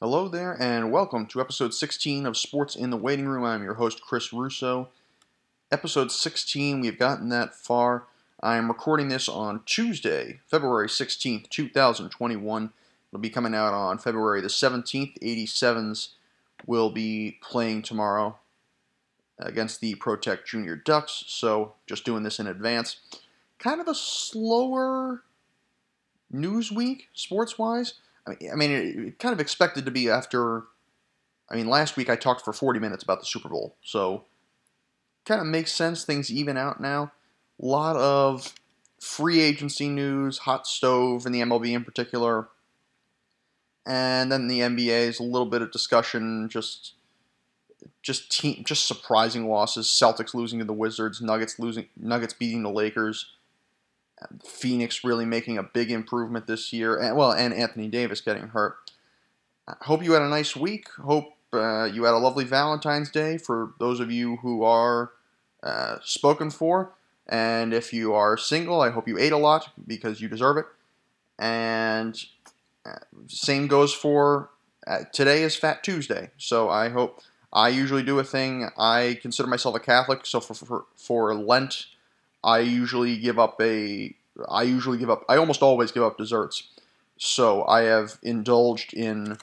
Hello there, and welcome to episode 16 of Sports in the Waiting Room. I'm your host, Chris Russo. Episode 16, we've gotten that far. I'm recording this on Tuesday, February 16th, 2021. It'll be coming out on February the 17th. 87s will be playing tomorrow against the Protect Junior Ducks, so just doing this in advance. Kind of a slower news week, sports wise. I mean, it, kind of expected to be after. I mean, last week I talked for 40 minutes about the Super Bowl, so kind of makes sense. Things even out now. A lot of free agency news, hot stove in the MLB in particular, and then the NBA is a little bit of discussion. Just, just team, just surprising losses. Celtics losing to the Wizards, Nuggets losing, Nuggets beating the Lakers. Phoenix really making a big improvement this year, and well, and Anthony Davis getting hurt. I hope you had a nice week. Hope uh, you had a lovely Valentine's Day for those of you who are uh, spoken for. And if you are single, I hope you ate a lot because you deserve it. And uh, same goes for uh, today is Fat Tuesday. So I hope I usually do a thing. I consider myself a Catholic, so for for, for Lent I usually give up a I usually give up I almost always give up desserts. So I have indulged in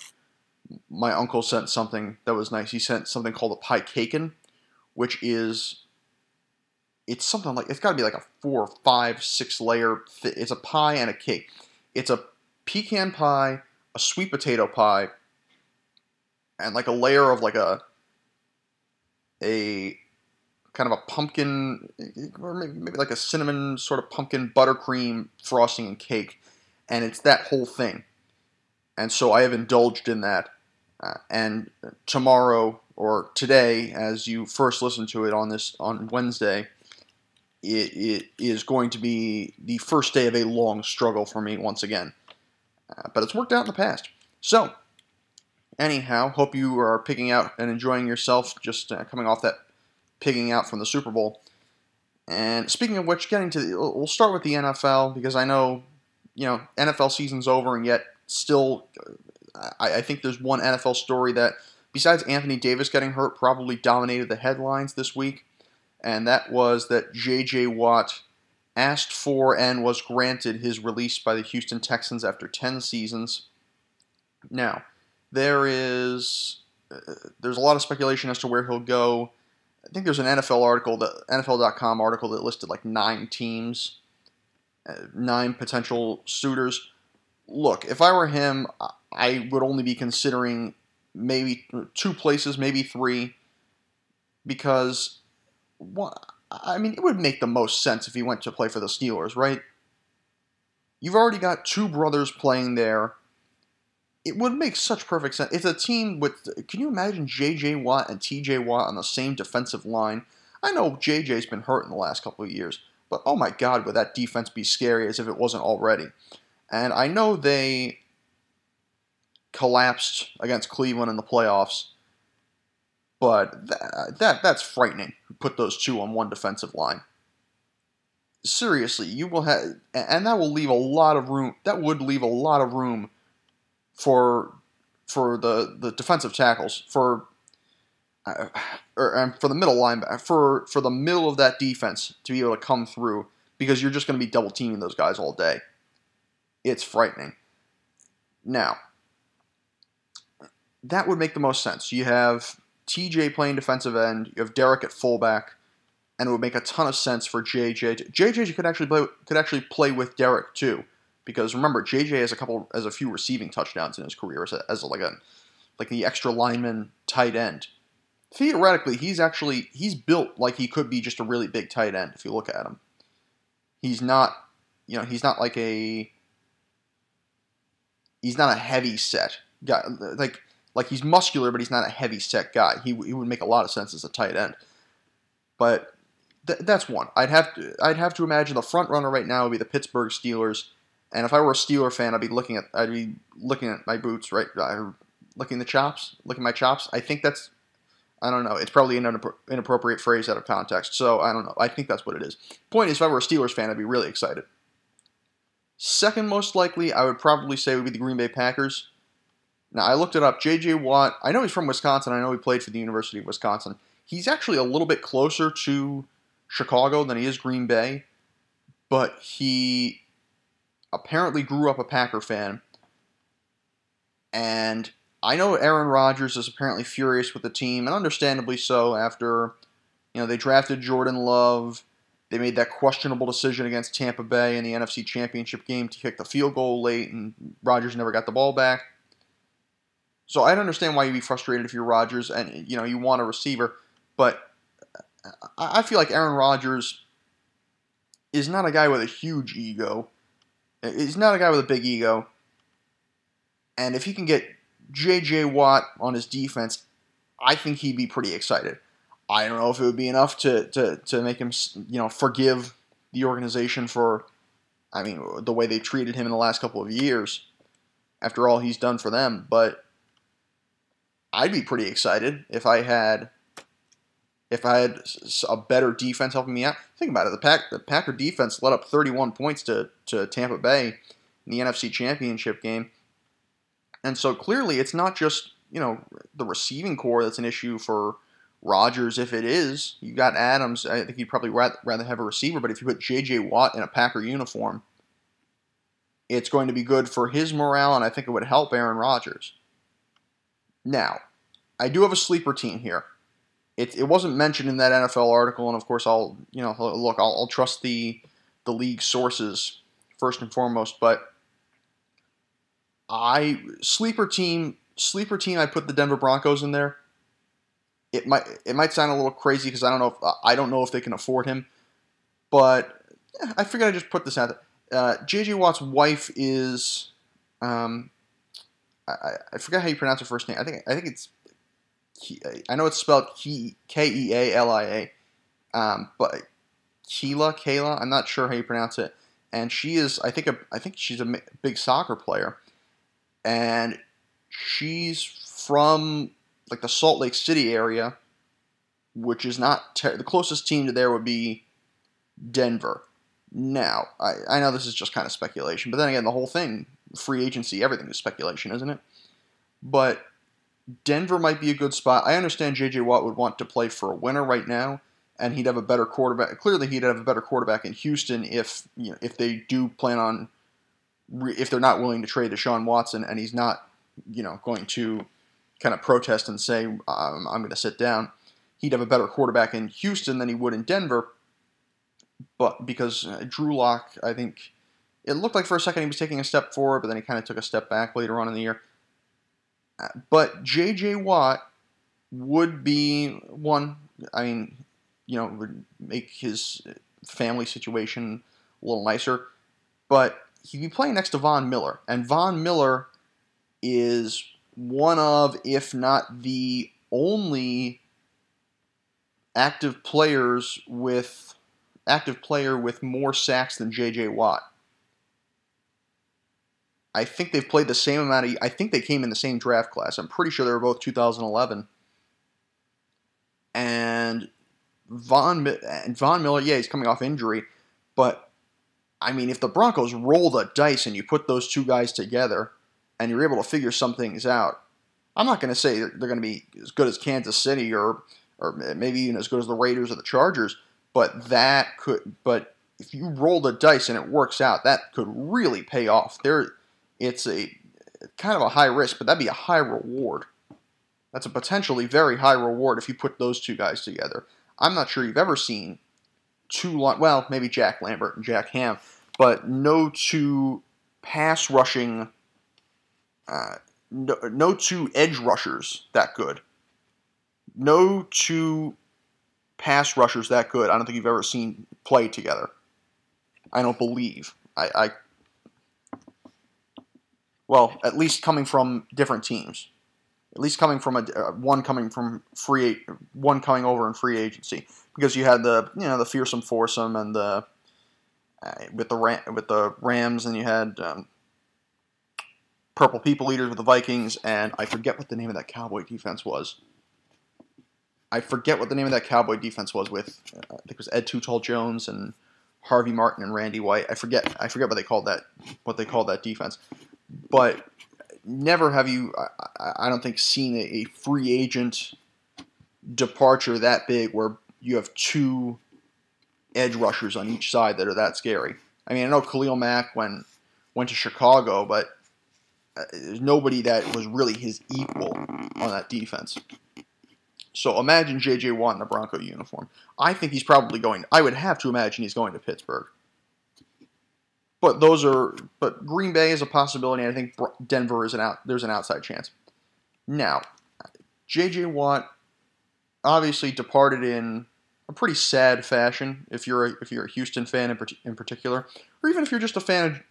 my uncle sent something that was nice. He sent something called a pie caken, which is it's something like it's got to be like a four, five, six layer. It's a pie and a cake. It's a pecan pie, a sweet potato pie, and like a layer of like a a kind of a pumpkin, or maybe, maybe like a cinnamon sort of pumpkin buttercream frosting and cake, and it's that whole thing. And so I have indulged in that. Uh, and tomorrow or today, as you first listen to it on this on Wednesday, it, it is going to be the first day of a long struggle for me once again. Uh, but it's worked out in the past. So, anyhow, hope you are picking out and enjoying yourself just uh, coming off that pigging out from the Super Bowl. And speaking of which, getting to the, we'll start with the NFL because I know, you know, NFL season's over and yet still, I, I think there's one NFL story that, besides Anthony Davis getting hurt, probably dominated the headlines this week, and that was that J.J. Watt asked for and was granted his release by the Houston Texans after 10 seasons. Now, there is uh, there's a lot of speculation as to where he'll go. I think there's an NFL article, the NFL.com article that listed like nine teams, uh, nine potential suitors. Look, if I were him, I would only be considering maybe two places, maybe three, because what? I mean, it would make the most sense if he went to play for the Steelers, right? You've already got two brothers playing there it would make such perfect sense. It's a team with. Can you imagine J.J. Watt and T.J. Watt on the same defensive line? I know J.J.'s been hurt in the last couple of years, but oh my God, would that defense be scary as if it wasn't already? And I know they collapsed against Cleveland in the playoffs, but that, that that's frightening. Put those two on one defensive line. Seriously, you will have, and that will leave a lot of room. That would leave a lot of room for for the, the defensive tackles for uh, or um, for the middle line for for the middle of that defense to be able to come through because you're just going to be double teaming those guys all day. It's frightening. Now, that would make the most sense. You have TJ playing defensive end, you have Derek at fullback, and it would make a ton of sense for JJ. To, JJ could actually play could actually play with Derek too because remember JJ has a couple has a few receiving touchdowns in his career as, a, as a, like a like the extra lineman tight end. Theoretically, he's actually he's built like he could be just a really big tight end if you look at him. He's not, you know, he's not like a he's not a heavy set guy like like he's muscular but he's not a heavy set guy. He, he would make a lot of sense as a tight end. But th- that's one. I'd have to I'd have to imagine the front runner right now would be the Pittsburgh Steelers and if I were a Steeler fan, I'd be looking at I'd be looking at my boots, right? Uh, looking the chops, looking my chops. I think that's I don't know. It's probably an inappropriate phrase out of context. So I don't know. I think that's what it is. Point is, if I were a Steelers fan, I'd be really excited. Second most likely, I would probably say would be the Green Bay Packers. Now I looked it up. J.J. Watt. I know he's from Wisconsin. I know he played for the University of Wisconsin. He's actually a little bit closer to Chicago than he is Green Bay, but he apparently grew up a Packer fan. And I know Aaron Rodgers is apparently furious with the team, and understandably so after you know they drafted Jordan Love. They made that questionable decision against Tampa Bay in the NFC Championship game to kick the field goal late, and Rodgers never got the ball back. So I'd understand why you'd be frustrated if you're Rodgers and you know you want a receiver, but I feel like Aaron Rodgers is not a guy with a huge ego. He's not a guy with a big ego. And if he can get J.J. Watt on his defense, I think he'd be pretty excited. I don't know if it would be enough to, to, to make him, you know, forgive the organization for, I mean, the way they treated him in the last couple of years after all he's done for them. But I'd be pretty excited if I had if I had a better defense helping me out. Think about it. The Pack the Packer defense let up 31 points to, to Tampa Bay in the NFC Championship game. And so clearly it's not just, you know, the receiving corps that's an issue for Rodgers. If it is, you got Adams. I think you'd probably rather have a receiver, but if you put J.J. Watt in a Packer uniform, it's going to be good for his morale, and I think it would help Aaron Rodgers. Now, I do have a sleeper team here. It, it wasn't mentioned in that NFL article, and of course, I'll you know look, I'll, I'll trust the the league sources first and foremost. But I sleeper team sleeper team. I put the Denver Broncos in there. It might it might sound a little crazy because I don't know if I don't know if they can afford him, but I figured I just put this out. Uh, JJ Watt's wife is um, I, I forget how you pronounce her first name. I think I think it's I know it's spelled K E A L I A, um, but Keila Kayla. I'm not sure how you pronounce it. And she is, I think, a, I think she's a big soccer player, and she's from like the Salt Lake City area, which is not ter- the closest team to there would be Denver. Now, I, I know this is just kind of speculation, but then again, the whole thing, free agency, everything is speculation, isn't it? But Denver might be a good spot. I understand J.J. Watt would want to play for a winner right now, and he'd have a better quarterback. Clearly, he'd have a better quarterback in Houston if you know, if they do plan on if they're not willing to trade Deshaun Watson, and he's not you know going to kind of protest and say I'm going to sit down. He'd have a better quarterback in Houston than he would in Denver, but because uh, Drew Lock, I think it looked like for a second he was taking a step forward, but then he kind of took a step back later on in the year. But J.J. Watt would be one. I mean, you know, would make his family situation a little nicer. But he'd be playing next to Von Miller, and Von Miller is one of, if not the only, active players with active player with more sacks than J.J. Watt. I think they've played the same amount of. I think they came in the same draft class. I'm pretty sure they were both 2011. And Von and Von Miller, yeah, he's coming off injury, but I mean, if the Broncos roll the dice and you put those two guys together, and you're able to figure some things out, I'm not going to say they're going to be as good as Kansas City or or maybe even as good as the Raiders or the Chargers, but that could. But if you roll the dice and it works out, that could really pay off. There it's a kind of a high risk, but that'd be a high reward. That's a potentially very high reward if you put those two guys together. I'm not sure you've ever seen two, well, maybe Jack Lambert and Jack Ham, but no two pass rushing, uh, no, no two edge rushers that good. No two pass rushers that good. I don't think you've ever seen play together. I don't believe. I, I well, at least coming from different teams. At least coming from a uh, one coming from free one coming over in free agency because you had the you know the fearsome foursome and the uh, with the Ram, with the Rams and you had um, purple people eaters with the Vikings and I forget what the name of that Cowboy defense was. I forget what the name of that Cowboy defense was with uh, I think it was Ed Too Jones and Harvey Martin and Randy White. I forget I forget what they called that what they called that defense. But never have you, I, I don't think, seen a, free agent departure that big where you have two edge rushers on each side that are that scary. I mean, I know Khalil Mack went went to Chicago, but uh, there's nobody that was really his equal on that defense. So imagine J.J. Watt in a Bronco uniform. I think he's probably going. I would have to imagine he's going to Pittsburgh. But those are. But Green Bay is a possibility. I think Denver is an out. There's an outside chance. Now, J.J. Watt obviously departed in a pretty sad fashion. If you're a, if you're a Houston fan in, in particular, or even if you're just a fan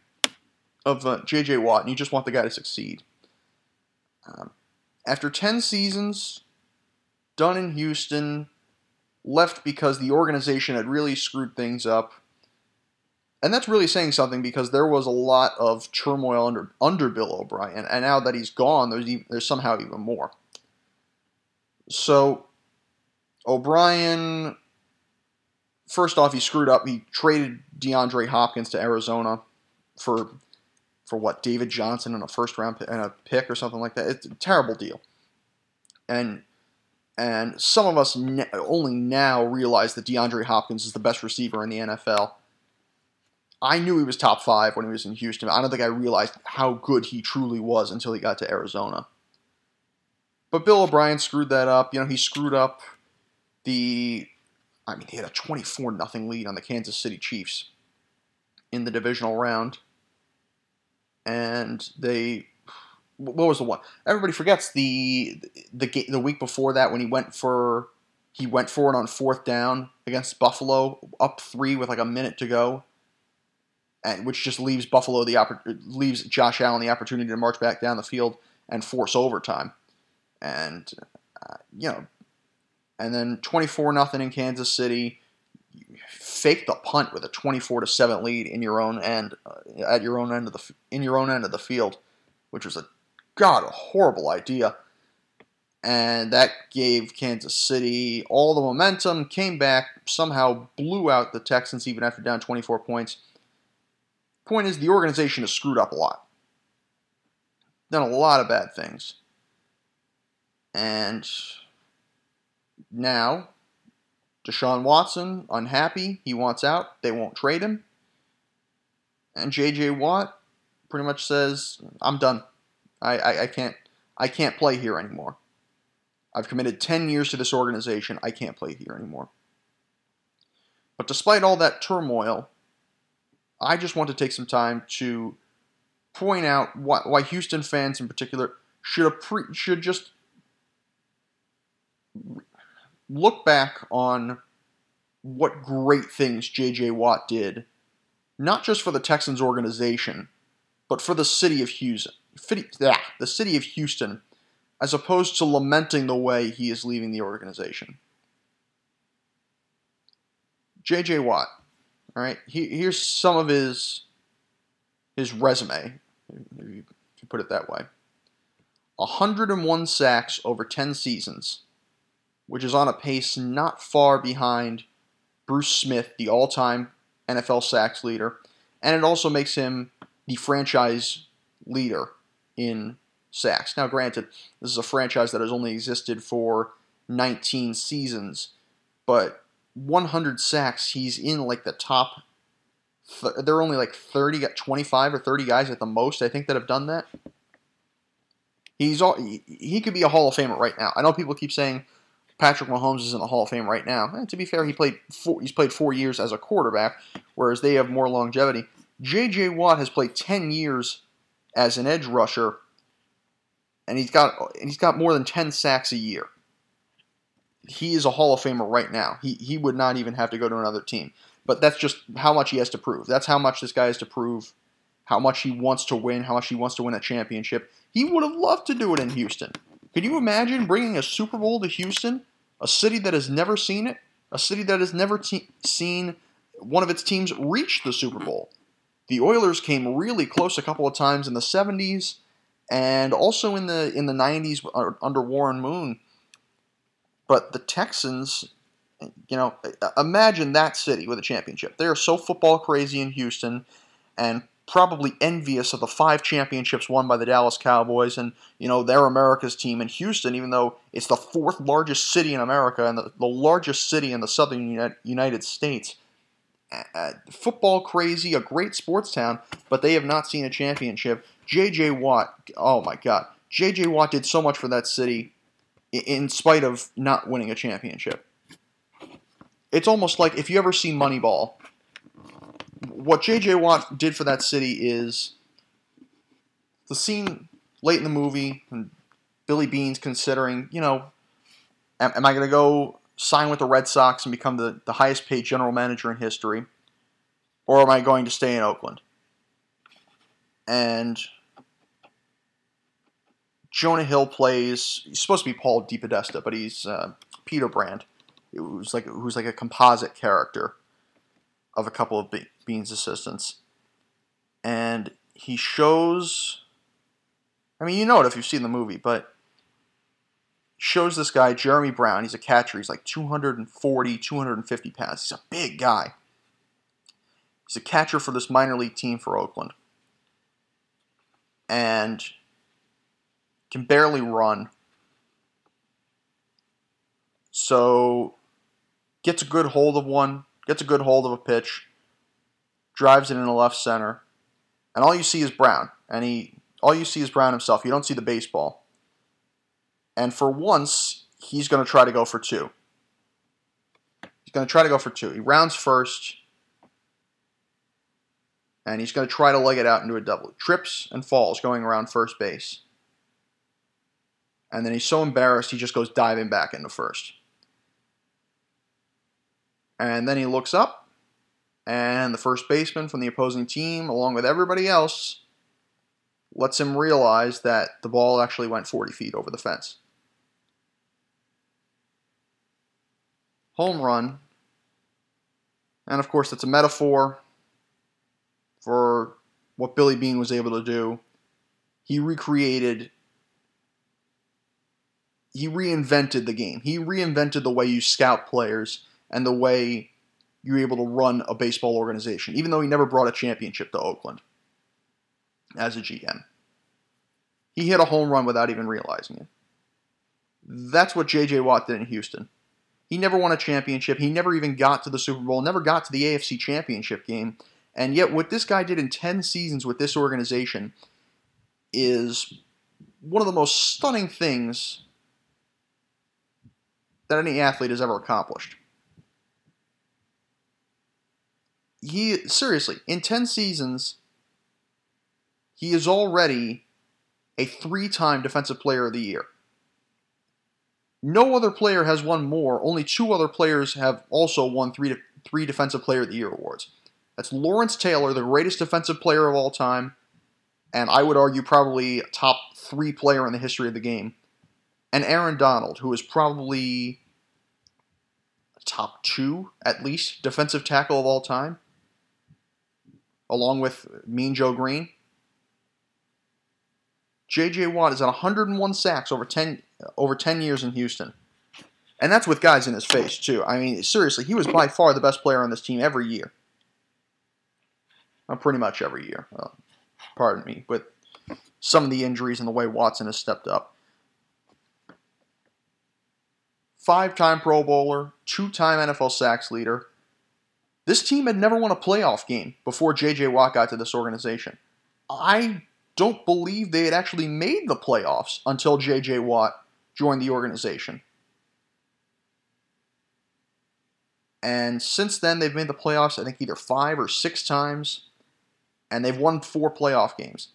of, uh, J.J. Watt and you just want the guy to succeed. Um, after ten seasons, done in Houston, left because the organization had really screwed things up. And that's really saying something because there was a lot of turmoil under under Bill O'Brien, and now that he's gone, there's even, there's somehow even more. So O'Brien, first off, he screwed up. He traded DeAndre Hopkins to Arizona for for what David Johnson and a first round and a pick or something like that. It's a terrible deal. And and some of us only now realize that DeAndre Hopkins is the best receiver in the NFL. I knew he was top five when he was in Houston. I don't think I realized how good he truly was until he got to Arizona. But Bill O'Brien screwed that up. You know, he screwed up the. I mean, he had a 24 nothing lead on the Kansas City Chiefs in the divisional round. And they what was the one? Everybody forgets the the the week before that when he went for he went for it on fourth down against Buffalo, up three with like a minute to go, and which just leaves Buffalo the leaves Josh Allen the opportunity to march back down the field and force overtime, and uh, you know, and then twenty four nothing in Kansas City. Fake the punt with a twenty-four to seven lead in your own end, uh, at your own end of the in your own end of the field, which was a God, a horrible idea. And that gave Kansas City all the momentum, came back, somehow blew out the Texans even after down 24 points. Point is, the organization has screwed up a lot, done a lot of bad things. And now, Deshaun Watson, unhappy, he wants out, they won't trade him. And JJ Watt pretty much says, I'm done. I, I, I can't I can't play here anymore. I've committed 10 years to this organization. I can't play here anymore. But despite all that turmoil, I just want to take some time to point out why, why Houston fans in particular should appre- should just look back on what great things J.J. Watt did, not just for the Texans organization, but for the city of Houston the city of Houston, as opposed to lamenting the way he is leaving the organization. J.J. Watt, all right, he, here's some of his his resume, if you, if you put it that way. 101 sacks over 10 seasons, which is on a pace not far behind Bruce Smith, the all-time NFL sacks leader, and it also makes him the franchise leader in sacks. Now, granted, this is a franchise that has only existed for 19 seasons, but 100 sacks, he's in like the top. Th- there are only like 30, 25 or 30 guys at the most, I think, that have done that. He's all, he, could be a Hall of Famer right now. I know people keep saying Patrick Mahomes is in the Hall of Fame right now. And to be fair, he played four, he's played four years as a quarterback, whereas they have more longevity. J.J. Watt has played 10 years as an edge rusher, and he's got he's got more than ten sacks a year. He is a Hall of Famer right now. He he would not even have to go to another team. But that's just how much he has to prove. That's how much this guy has to prove. How much he wants to win. How much he wants to win a championship. He would have loved to do it in Houston. Could you imagine bringing a Super Bowl to Houston, a city that has never seen it, a city that has never te- seen one of its teams reach the Super Bowl? The Oilers came really close a couple of times in the 70s and also in the in the 90s uh, under Warren Moon. But the Texans, you know, imagine that city with a championship. They are so football crazy in Houston and probably envious of the five championships won by the Dallas Cowboys and, you know, their America's team in Houston, even though it's the fourth largest city in America and the, the largest city in the southern United States. Uh, football crazy, a great sports town, but they have not seen a championship. J.J. Watt, oh my God. J.J. Watt did so much for that city in spite of not winning a championship. It's almost like if you ever see Moneyball, what J.J. Watt did for that city is the scene late in the movie, and Billy Beane's considering, you know, am, am I going to go sign with the Red Sox and become the, the highest paid general manager in history, or am I going to stay in Oakland? And Jonah Hill plays. He's supposed to be Paul DePodesta, but he's uh, Peter Brand, who's like who's like a composite character of a couple of Be- Beane's assistants, and he shows. I mean, you know it if you've seen the movie, but shows this guy Jeremy Brown. He's a catcher. He's like 240, 250 pounds. He's a big guy. He's a catcher for this minor league team for Oakland, and can barely run. So gets a good hold of one, gets a good hold of a pitch, drives it in the left center, and all you see is Brown. And he all you see is Brown himself. You don't see the baseball. And for once, he's going to try to go for two. He's going to try to go for two. He rounds first, and he's going to try to leg it out into a double. Trips and falls going around first base and then he's so embarrassed he just goes diving back into first. And then he looks up, and the first baseman from the opposing team, along with everybody else, lets him realize that the ball actually went 40 feet over the fence. Home run. And of course, it's a metaphor for what Billy Beane was able to do. He recreated he reinvented the game. He reinvented the way you scout players and the way you're able to run a baseball organization, even though he never brought a championship to Oakland as a GM. He hit a home run without even realizing it. That's what J.J. Watt did in Houston. He never won a championship. He never even got to the Super Bowl, never got to the AFC championship game. And yet, what this guy did in 10 seasons with this organization is one of the most stunning things that any athlete has ever accomplished. He seriously, in 10 seasons, he is already a three-time defensive player of the year. No other player has won more. Only two other players have also won three three defensive player of the year awards. That's Lawrence Taylor, the greatest defensive player of all time, and I would argue probably top three player in the history of the game, and Aaron Donald, who is probably top two, at least, defensive tackle of all time, along with Mean Joe Green. J.J. Watt is at 101 sacks over 10 over 10 years in Houston. And that's with guys in his face, too. I mean, seriously, he was by far the best player on this team every year. Well, pretty much every year. Uh, pardon me. With some of the injuries and the way Watson has stepped up. Five time Pro Bowler, two time NFL sacks leader. This team had never won a playoff game before J.J. Watt got to this organization. I don't believe they had actually made the playoffs until J.J. Watt joined the organization. And since then, they've made the playoffs, I think, either five or six times, and they've won four playoff games.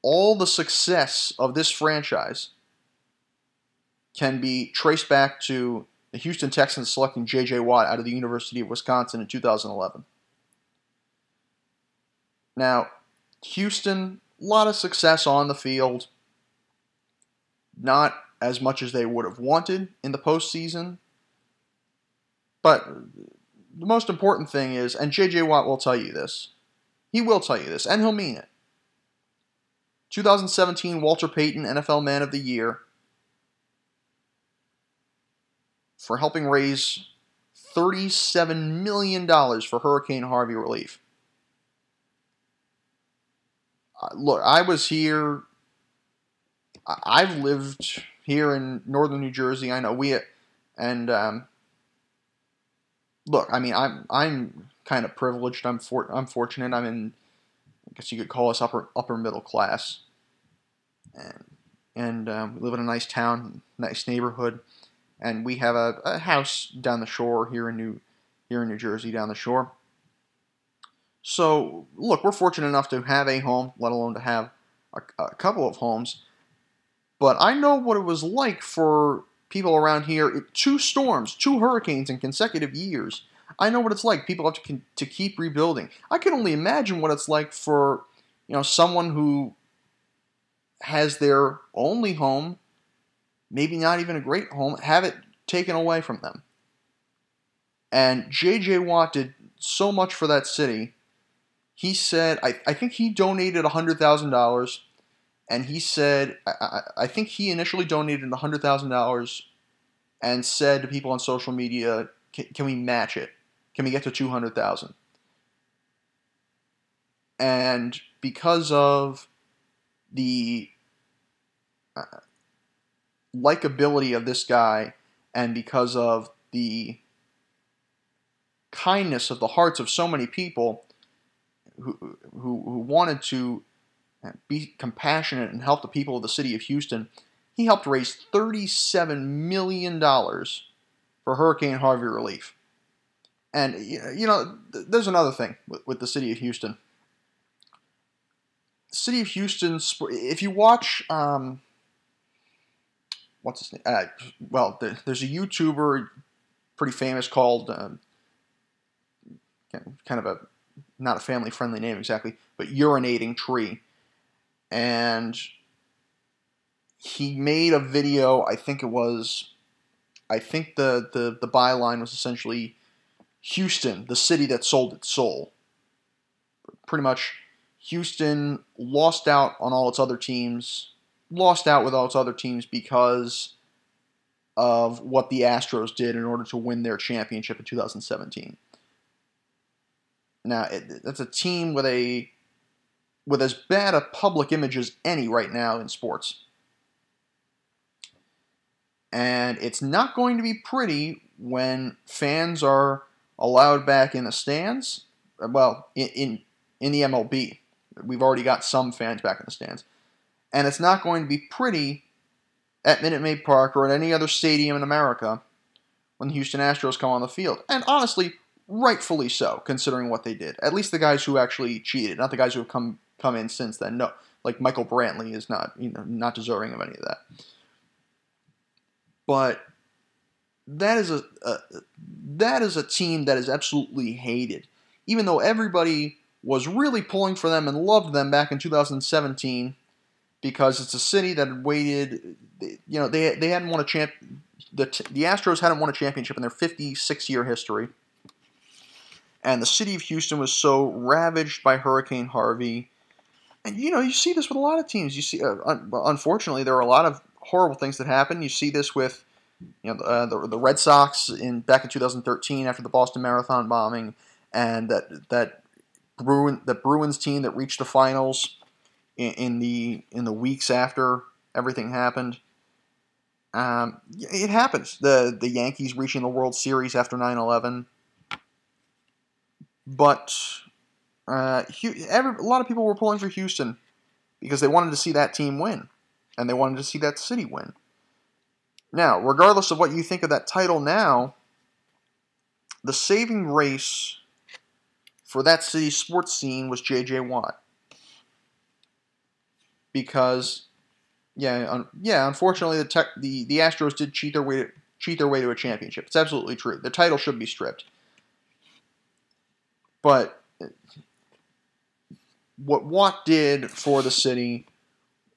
All the success of this franchise can be traced back to the Houston Texans selecting J.J. Watt out of the University of Wisconsin in 2011. Now, Houston, a lot of success on the field, not as much as they would have wanted in the postseason. But the most important thing is, and J.J. Watt will tell you this, he will tell you this, and he'll mean it. 2017 Walter Payton NFL Man of the Year for helping raise $37 million for Hurricane Harvey relief. look, I was here. I've lived here in northern New Jersey. I know we and um, look, I mean, I'm I'm kind of privileged. I'm for, I'm fortunate. I'm in, I guess you could call us upper upper middle class, and and um, we live in a nice town, nice neighborhood, and we have a, a house down the shore here in New here in New Jersey down the shore. So look, we're fortunate enough to have a home, let alone to have a, a couple of homes. But I know what it was like for people around here. Two storms, two hurricanes in consecutive years. I know what it's like. People have to to keep rebuilding. I can only imagine what it's like for you know someone who has their only home, maybe not even a great home, have it taken away from them. And J.J. Watt did so much for that city. He said, I, I think he donated $100,000 and he said, I, I think he initially donated $100,000 and said to people on social media, can, can we match it? Can we get to 200,000? And because of the uh, likability of this guy and because of the kindness of the hearts of so many people who, who, who wanted to be compassionate and help the people of the city of Houston, he helped raise $37 million for Hurricane Harvey relief. And, you know, there's another thing with, with the city of Houston. city of Houston, if you watch, um, what's his name? Uh, well, there's a YouTuber pretty famous called, um, kind of a, not a family friendly name exactly, but Urinating Tree and he made a video. I think it was, I think the the the byline was essentially Houston, the city that sold its soul. Pretty much, Houston lost out on all its other teams, lost out with all its other teams because of what the Astros did in order to win their championship in 2017. Now, it, that's a team with a with as bad a public image as any right now in sports. And it's not going to be pretty when fans are allowed back in the stands. Well, in, in, in the MLB, we've already got some fans back in the stands. And it's not going to be pretty at Minute Maid Park or at any other stadium in America when the Houston Astros come on the field. And honestly, rightfully so, considering what they did. At least the guys who actually cheated, not the guys who have come come in since then. No, like Michael Brantley is not you know not deserving of any of that. But that is a, a that is a team that is absolutely hated, even though everybody was really pulling for them and loved them back in 2017 because it's a city that had waited. You know, they they hadn't won a champ. The the Astros hadn't won a championship in their 56 year history, and the city of Houston was so ravaged by Hurricane Harvey and you know you see this with a lot of teams. You see, uh, un- unfortunately, there are a lot of horrible things that happen. You see this with you know uh, the, the Red Sox in back in 2013 after the Boston Marathon bombing, and that that Bruin the Bruins team that reached the finals in, in the in the weeks after everything happened. Um, it happens. The the Yankees reaching the World Series after 9/11. But uh, every, a lot of people were pulling for Houston because they wanted to see that team win, and they wanted to see that city win. Now, regardless of what you think of that title now, the saving grace for that city's sports scene was J.J. Watt. Because, yeah, un- yeah, unfortunately, the, the the Astros did cheat their way to, cheat their way to a championship. It's absolutely true. The title should be stripped. But what Watt did for the city,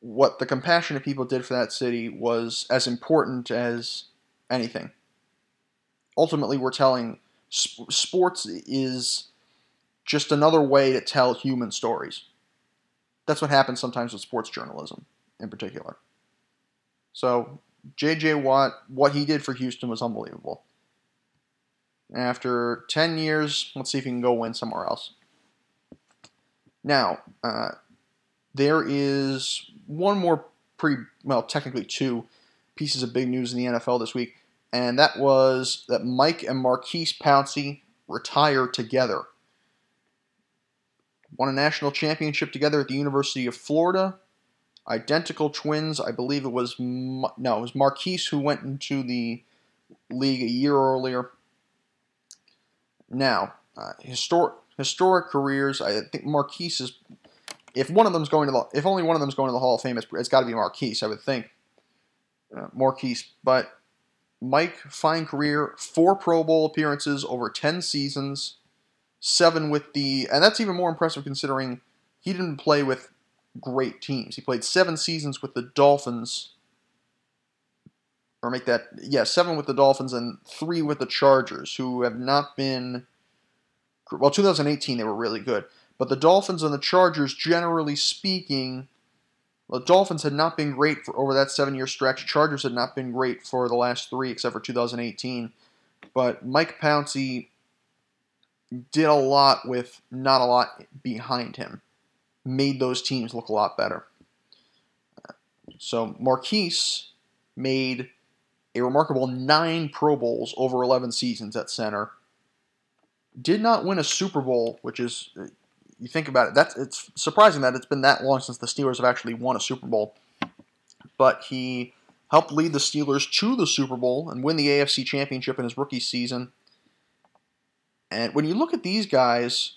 what the compassionate people did for that city was as important as anything. Ultimately, we're telling sp- sports is just another way to tell human stories. That's what happens sometimes with sports journalism in particular. So, J.J. Watt, what he did for Houston was unbelievable. After 10 years, let's see if he can go win somewhere else. Now, uh, there is one more pretty well, technically two pieces of big news in the NFL this week, and that was that Mike and Maurkice Pouncey retire together. Won a national championship together at the University of Florida. Identical twins. I believe it was no, it was Maurkice who went into the league a year earlier. Now, uh, historic historic careers. I think Maurkice is. If one of them's going to the, if only one of them's going to the Hall of Fame, it's, it's got to be Maurkice. I would think. Uh, Maurkice, but Mike, fine career, four Pro Bowl appearances over ten seasons, seven with the, and that's even more impressive considering he didn't play with great teams. He played seven seasons with the Dolphins, or make that, yeah, seven with the Dolphins and three with the Chargers, who have not been well, 2018 they were really good, but the Dolphins and the Chargers, generally speaking, the Dolphins had not been great for over that seven-year stretch. Chargers had not been great for the last three, except for 2018. But Mike Pouncey did a lot with not a lot behind him. Made those teams look a lot better. So Maurkice made a remarkable nine Pro Bowls over 11 seasons at center did not win a Super Bowl, which is uh, you think about it, that's it's surprising that it's been that long since the Steelers have actually won a Super Bowl. But he helped lead the Steelers to the Super Bowl and win the AFC Championship in his rookie season. And when you look at these guys,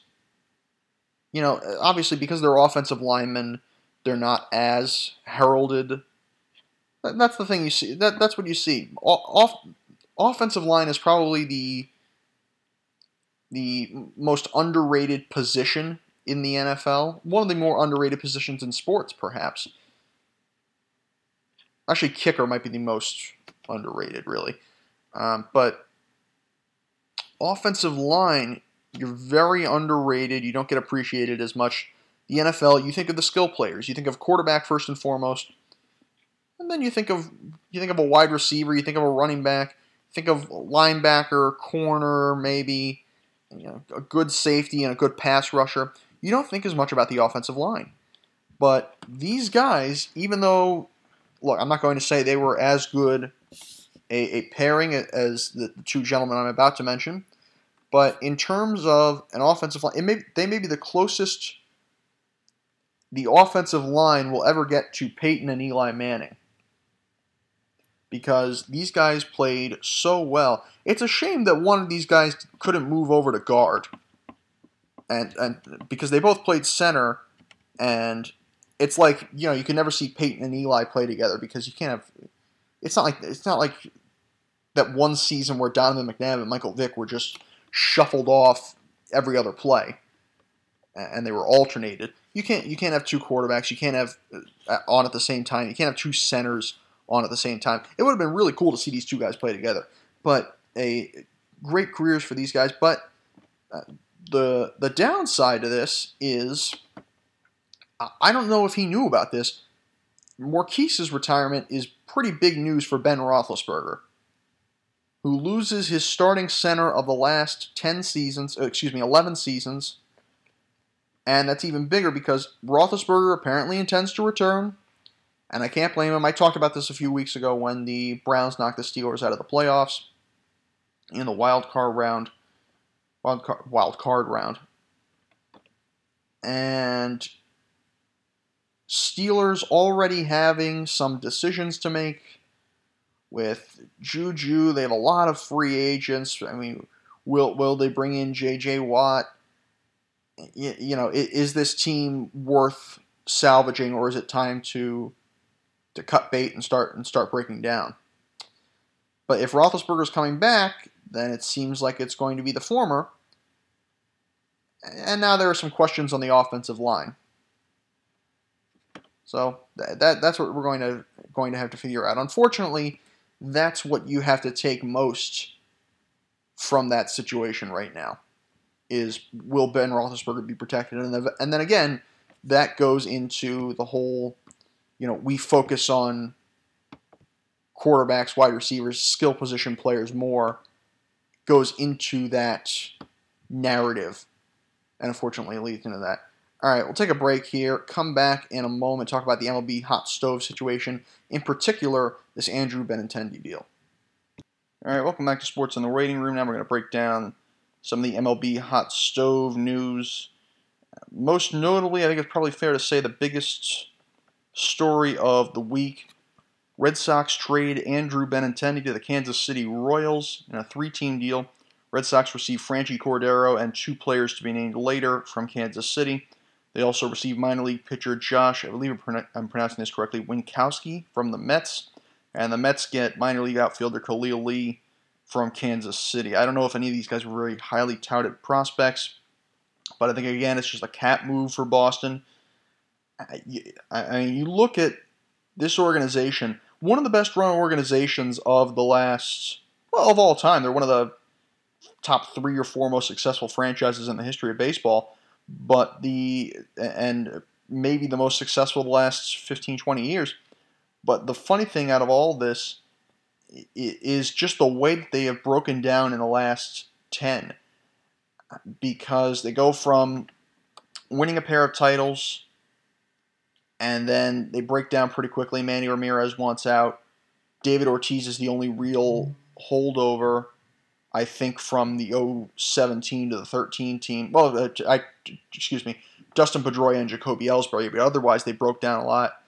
you know, obviously because they're offensive linemen, they're not as heralded. That's the thing you see. That that's what you see. Off, offensive line is probably the the most underrated position in the NFL. One of the more underrated positions in sports, perhaps. Actually, kicker might be the most underrated, really. Um, but offensive line, you're very underrated. You don't get appreciated as much. The NFL, you think of the skill players. You think of quarterback first and foremost, and then you think of you think of a wide receiver. You think of a running back. Think of linebacker, corner, maybe you know, a good safety and a good pass rusher, you don't think as much about the offensive line. But these guys, even though, look, I'm not going to say they were as good a, a pairing as the, the, two gentlemen I'm about to mention, but in terms of an offensive line, may, they may be the closest the offensive line will ever get to Peyton and Eli Manning because these guys played so well. It's a shame that one of these guys couldn't move over to guard, and and because they both played center, and it's like you know you can never see Peyton and Eli play together because you can't have. It's not like it's not like that one season where Donovan McNabb and Michael Vick were just shuffled off every other play, and they were alternated. You can't you can't have two quarterbacks. You can't have uh, on at the same time. You can't have two centers on at the same time. It would have been really cool to see these two guys play together. But a great careers for these guys. But uh, the the downside to this is I don't know if he knew about this. Maurkice's retirement is pretty big news for Ben Roethlisberger, who loses his starting center of the last ten seasons. Uh, excuse me, eleven seasons. And that's even bigger because Roethlisberger apparently intends to return and I can't blame him. I talked about this a few weeks ago when the Browns knocked the Steelers out of the playoffs in the wild card round. Wild card, wild card round. And Steelers already having some decisions to make with Juju. They have a lot of free agents. I mean, will will they bring in J.J. Watt? You, you know, is this team worth salvaging, or is it time to to cut bait and start and start breaking down. But if Roethlisberger's coming back, then it seems like it's going to be the former. And now there are some questions on the offensive line. So that, that that's what we're going to going to have to figure out. Unfortunately, that's what you have to take most from that situation right now. Is will Ben Roethlisberger be protected? And and then again, that goes into the whole you know, we focus on quarterbacks, wide receivers, skill position players more goes into that narrative, and unfortunately leads into that. All right, we'll take a break here, come back in a moment, talk about the MLB hot stove situation, in particular, this Andrew Benintendi deal. All right, welcome back to Sports in the Waiting Room. Now we're going to break down some of the MLB hot stove news. Most notably, I think it's probably fair to say the biggest story of the week Red Sox trade Andrew Benintendi to the Kansas City Royals in a three team deal. Red Sox receive Franchy Cordero and two players to be named later from Kansas City. They also received minor league pitcher Josh, I believe I'm pronouncing this correctly, Winckowski from the Mets. And the Mets get minor league outfielder Khalil Lee from Kansas City. I don't know if any of these guys were very highly touted prospects, but I think, again, it's just a cap move for Boston. I, I mean, you look at this organization, one of the best run organizations of the last, well, of all time. They're one of the top three or four most successful franchises in the history of baseball but the and maybe the most successful the last 15 20 years. But the funny thing out of all this is just the way that they have broken down in the last 10 because they go from winning a pair of titles and then they break down pretty quickly. Manny ramirez wants out. David ortiz is the only real holdover I think from the 017 to the 13 team. Well, uh, I excuse me, Dustin Pedroia and Jacoby Ellsbury, but otherwise they broke down a lot.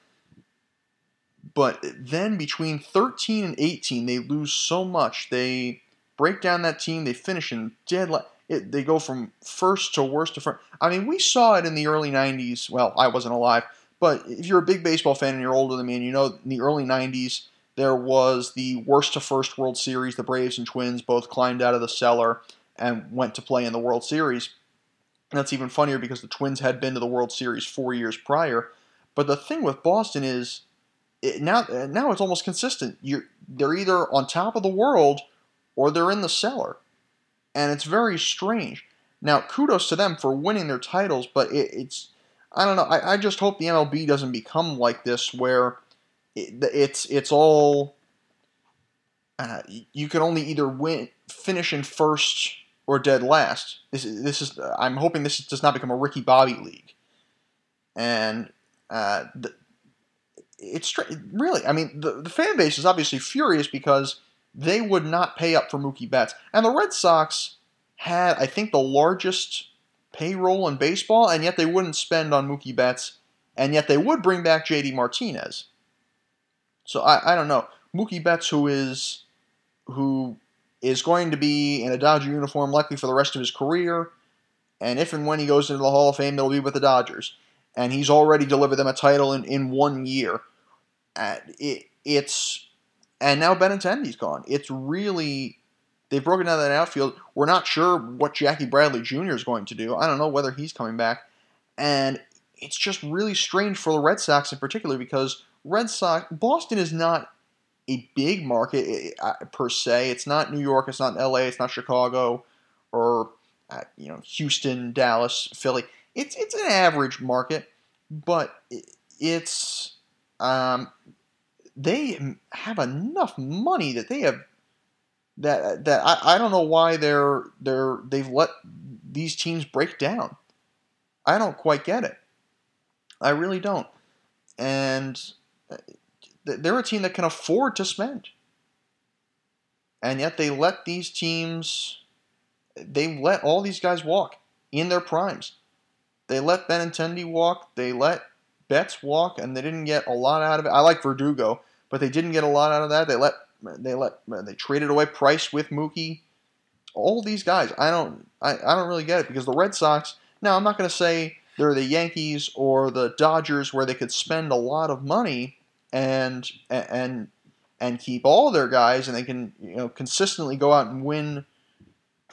But then between 13 and 18, they lose so much. They break down that team. They finish in dead. La- it, they go from first to worst to first. I mean, we saw it in the early 90s. Well, I wasn't alive, but if you're a big baseball fan and you're older than me, and you know in the early 90s there was the worst to first World Series. The Braves and Twins both climbed out of the cellar and went to play in the World Series. And that's even funnier because the Twins had been to the World Series four years prior. But the thing with Boston is it, now now it's almost consistent. You're, they're either on top of the world or they're in the cellar, and it's very strange. Now, kudos to them for winning their titles, but it, it's I don't know. I, I just hope the MLB doesn't become like this where it's it's all uh, you can only either win finish in first or dead last. This is this is I'm hoping this does not become a Ricky Bobby league, and uh, the, it's really I mean the the fan base is obviously furious because they would not pay up for Mookie Betts, and the Red Sox had I think the largest payroll in baseball, and yet they wouldn't spend on Mookie Betts, and yet they would bring back J.D. Martinez. So I, I don't know. Mookie Betts, who is who is going to be in a Dodger uniform likely for the rest of his career, and if and when he goes into the Hall of Fame, it'll be with the Dodgers. And he's already delivered them a title in, in one year. And it, it's and now Benintendi's gone. It's really they've broken down that outfield. We're not sure what Jackie Bradley Jr. is going to do. I don't know whether he's coming back, and it's just really strange for the Red Sox in particular because Red Sox, Boston is not a big market eh, eh, per se. It's not New York. It's not L.A. It's not Chicago, or uh, you know Houston, Dallas, Philly. It's it's an average market, but it's um, they have enough money that they have that that I, I don't know why they're they're they've let these teams break down. I don't quite get it. I really don't. And they're a team that can afford to spend. And yet they let these teams, they let all these guys walk in their primes. They let Benintendi walk, they let Betts walk, and they didn't get a lot out of it. I like Verdugo, but they didn't get a lot out of that. They let they let they traded away Price with Mookie. All these guys, I don't I, I don't really get it because the Red Sox. Now I'm not going to say they're the Yankees or the Dodgers where they could spend a lot of money and and and keep all their guys and they can you know consistently go out and win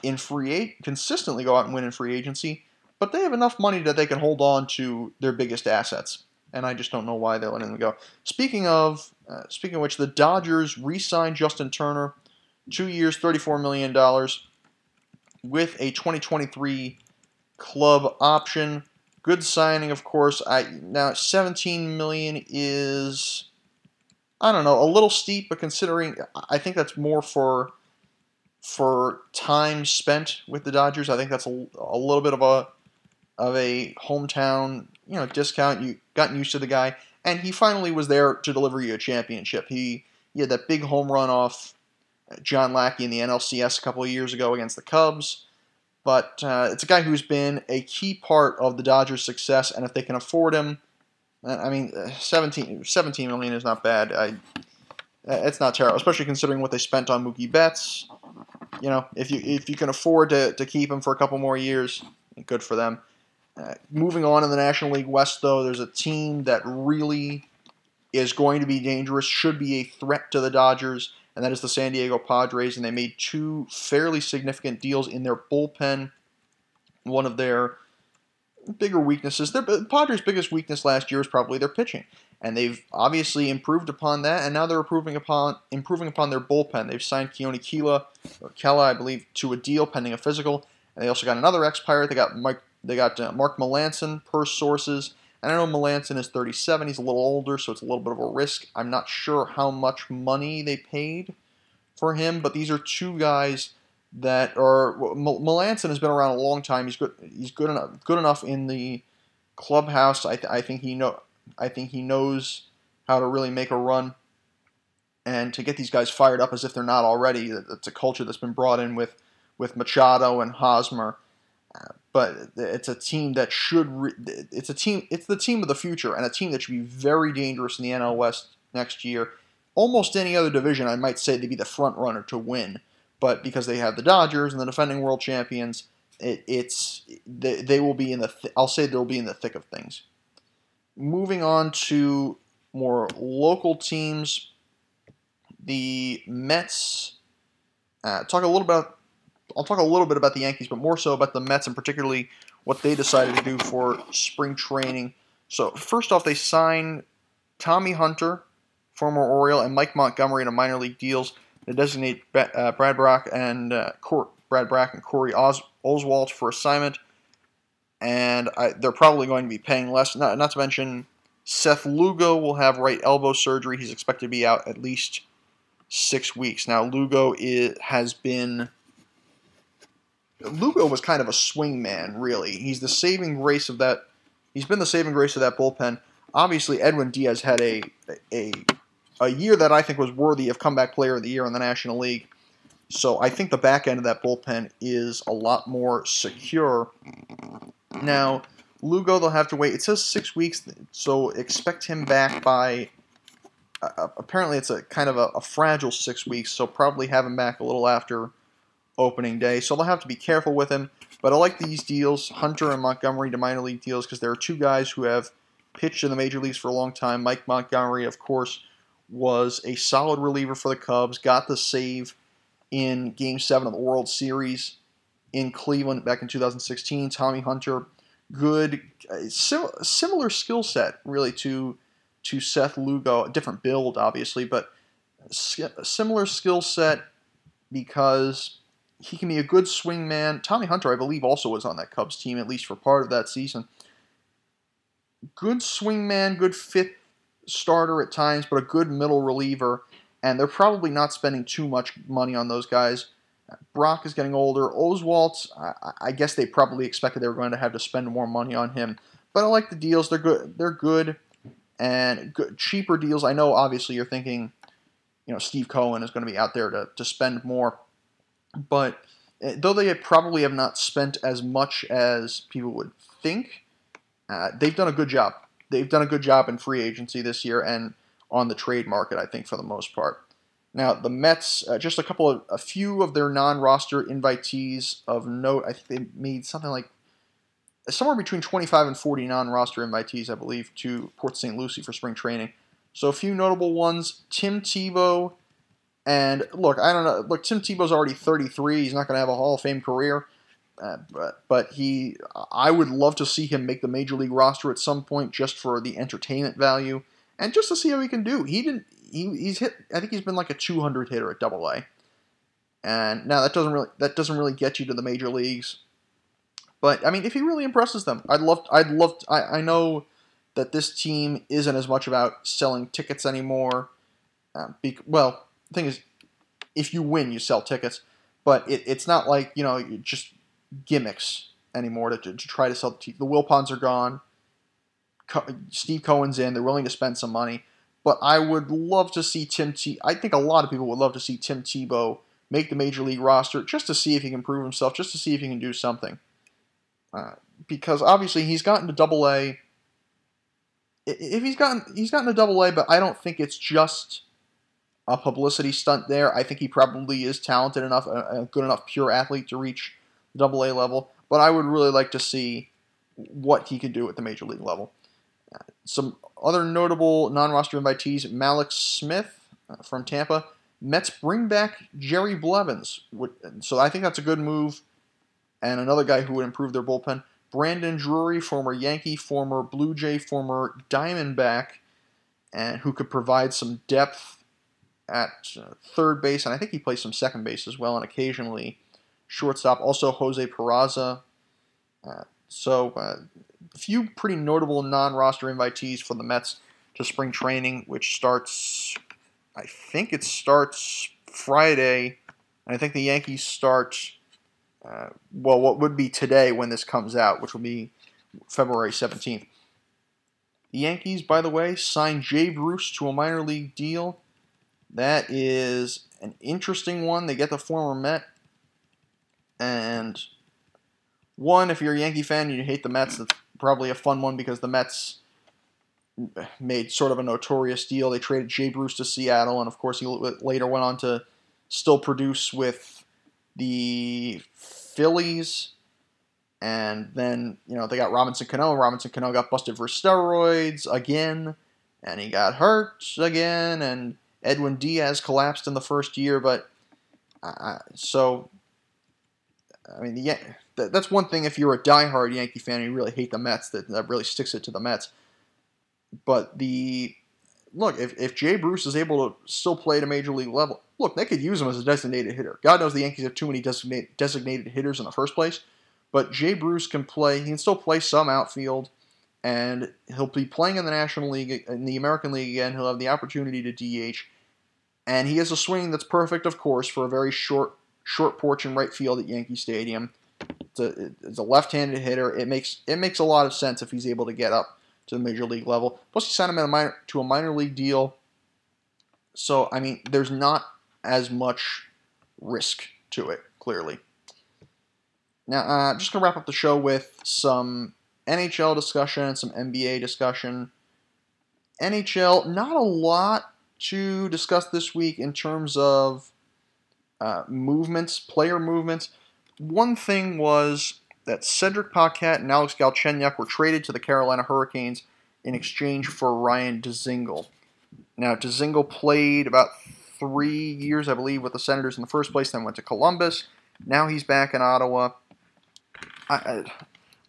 in free consistently go out and win in free agency, but they have enough money that they can hold on to their biggest assets. And I just don't know why they're letting them go. Speaking of, uh, speaking of which, the Dodgers re-signed Justin Turner, two years, thirty-four million dollars, with a 2023 club option. Good signing, of course. I now 17 million is I don't know, a little steep, but considering I think that's more for for time spent with the Dodgers. I think that's a, a little bit of a of a hometown, you know, discount. You gotten used to the guy, and he finally was there to deliver you a championship. He he had that big home run off John Lackey in the NLCS a couple of years ago against the Cubs. But uh, it's a guy who's been a key part of the Dodgers' success, and if they can afford him, uh, I mean, uh, 17, 17 million is not bad. I, uh, it's not terrible, especially considering what they spent on Mookie Betts. You know, if you if you can afford to, to keep him for a couple more years, good for them. Uh, moving on in the National League West, though, there's a team that really is going to be dangerous, should be a threat to the Dodgers, and that is the San Diego Padres. And they made two fairly significant deals in their bullpen. One of their bigger weaknesses, their Padres' biggest weakness last year is probably their pitching, and they've obviously improved upon that. And now they're improving upon improving upon their bullpen. They've signed Keone Kela, or Kela, I believe, to a deal pending a physical, and they also got another ex-Pirate. They got Mike, they got uh, Mark Melancon per sources. And I know Melancon is 37. He's a little older, so it's a little bit of a risk. I'm not sure how much money they paid for him, but these are two guys that are Melancon has been around a long time. He's good. He's good enough. Good enough in the clubhouse. I, th- I think he know. I think he knows how to really make a run, and to get these guys fired up as if they're not already. It's a culture that's been brought in with with Machado and Hosmer. But it's a team that should. Re- it's a team. It's the team of the future, and a team that should be very dangerous in the NL West next year. Almost any other division, I might say, they'd be the front runner to win but because they have the Dodgers and the defending world champions, it, it's they, they will be in the. Th- I'll say they'll be in the thick of things. Moving on to more local teams, the Mets. Uh, talk a little about. I'll talk a little bit about the Yankees, but more so about the Mets and particularly what they decided to do for spring training. So first off, they signed Tommy Hunter, former Oriole, and Mike Montgomery in minor league deals. They designate uh, Brad Brock and uh, Brad Brach and Corey Os- Oswalt for assignment, and I, they're probably going to be paying less. Not, not to mention, Seth Lugo will have right elbow surgery. He's expected to be out at least six weeks. Now, Lugo is, has been. Lugo was kind of a swing man, really. He's the saving grace of that. He's been the saving grace of that bullpen. Obviously, Edwin Diaz had a a a year that I think was worthy of comeback player of the year in the National League. So I think the back end of that bullpen is a lot more secure. Now, Lugo, they'll have to wait. It says six weeks, so expect him back by. Uh, apparently, it's a kind of a, a, fragile six weeks, so probably have him back a little after opening day. So they'll have to be careful with him. But I like these deals, Hunter and Montgomery, to minor league deals, because there are two guys who have pitched in the major leagues for a long time. Mike Montgomery, of course, was a solid reliever for the Cubs, got the save in Game 7 of the World Series in Cleveland back in 2016. Tommy Hunter, good, uh, sim- similar skill set really to to Seth Lugo, different build obviously, but similar skill set because he can be a good swing man. Tommy Hunter, I believe, also was on that Cubs team at least for part of that season. Good swing man, good fit starter at times, but a good middle reliever. And they're probably not spending too much money on those guys. Brock is getting older. Oswalt, I, I guess they probably expected they were going to have to spend more money on him. But I like the deals. They're good. They're good and good, cheaper deals. I know, obviously, you're thinking, you know, Steve Cohen is going to be out there to, to spend more. But eh, though they probably have not spent as much as people would think, uh, they've done a good job they've done a good job in free agency this year and on the trade market, I think, for the most part. Now, the Mets, uh, just a couple of, a few of their non roster invitees of note. I think they made something like somewhere between 25 and 40 non roster invitees, I believe, to Port St. Lucie for spring training. So a few notable ones Tim Tebow. And look, I don't know. Look, Tim Tebow's already 33. He's not going to have a Hall of Fame career. Uh, but, but he, I would love to see him make the major league roster at some point just for the entertainment value and just to see how he can do. He didn't. He, he's hit. I think he's been like a 200 hitter at Double A. And now that doesn't really that doesn't really get you to the major leagues. But I mean, if he really impresses them, I'd love. I'd love. I I know that this team isn't as much about selling tickets anymore. Uh, be, well, the thing is, if you win, you sell tickets. But it, it's not like you know just gimmicks. anymore to, to, to try to sell the team. The Wilpons are gone. Co- Steve Cohen's in. They're willing to spend some money. But I would love to see Tim T. I think a lot of people would love to see Tim Tebow make the major league roster just to see if he can prove himself, just to see if he can do something. Uh, because obviously he's gotten to Double A. If he's gotten he's gotten to Double A, but I don't think it's just a publicity stunt there. I think he probably is talented enough, a, good enough pure athlete to reach Double A level. But I would really like to see what he could do at the major league level. Some other notable non-roster invitees: Malik Smith uh, from Tampa. Mets bring back Jerry Blevins, so I think that's a good move, and another guy who would improve their bullpen. Brandon Drury, former Yankee, former Blue Jay, former Diamondback, and who could provide some depth at uh, third base, and I think he plays some second base as well, and occasionally shortstop. Also, Jose Peraza. Uh, so, uh, a few pretty notable non-roster invitees for the Mets to spring training, which starts, I think it starts Friday. And I think the Yankees start uh, well, what would be today when this comes out, which will be February 17th. The Yankees, by the way, signed Jay Bruce to a minor league deal. That is an interesting one. They get the former Met. And one, if you're a Yankee fan and you hate the Mets, that's probably a fun one because the Mets made sort of a notorious deal. They traded Jay Bruce to Seattle, and of course, he later went on to still produce with the Phillies, and then you know they got Robinson Cano. Robinson Cano got busted for steroids again, and he got hurt again, and Edwin Diaz collapsed in the first year. But uh, so, I mean, that's one thing if you're a diehard Yankee fan and you really hate the Mets, that, that really sticks it to the Mets. But the look, if, if Jay Bruce is able to still play at a major league level, look, they could use him as a designated hitter. God knows the Yankees have too many designated, designated hitters in the first place, but Jay Bruce can play. He can still play some outfield, and he'll be playing in the National League, in the American League again. He'll have the opportunity to DH, and he has a swing that's perfect, of course, for a very short short porch in right field at Yankee Stadium. It's a, it's a left-handed hitter. It makes it makes a lot of sense if he's able to get up to the major league level. Plus, he signed him a minor, to a minor league deal. So, I mean, there's not as much risk to it, clearly. Now, I'm uh, just going to wrap up the show with some NHL discussion, and some NBA discussion. NHL, not a lot to discuss this week in terms of uh, movements, player movements. One thing was that Cedric Paquette and Alex Galchenyuk were traded to the Carolina Hurricanes in exchange for Ryan Dzingel. Now, Dzingel played about three years, I believe, with the Senators in the first place, then went to Columbus. Now he's back in Ottawa. I, I,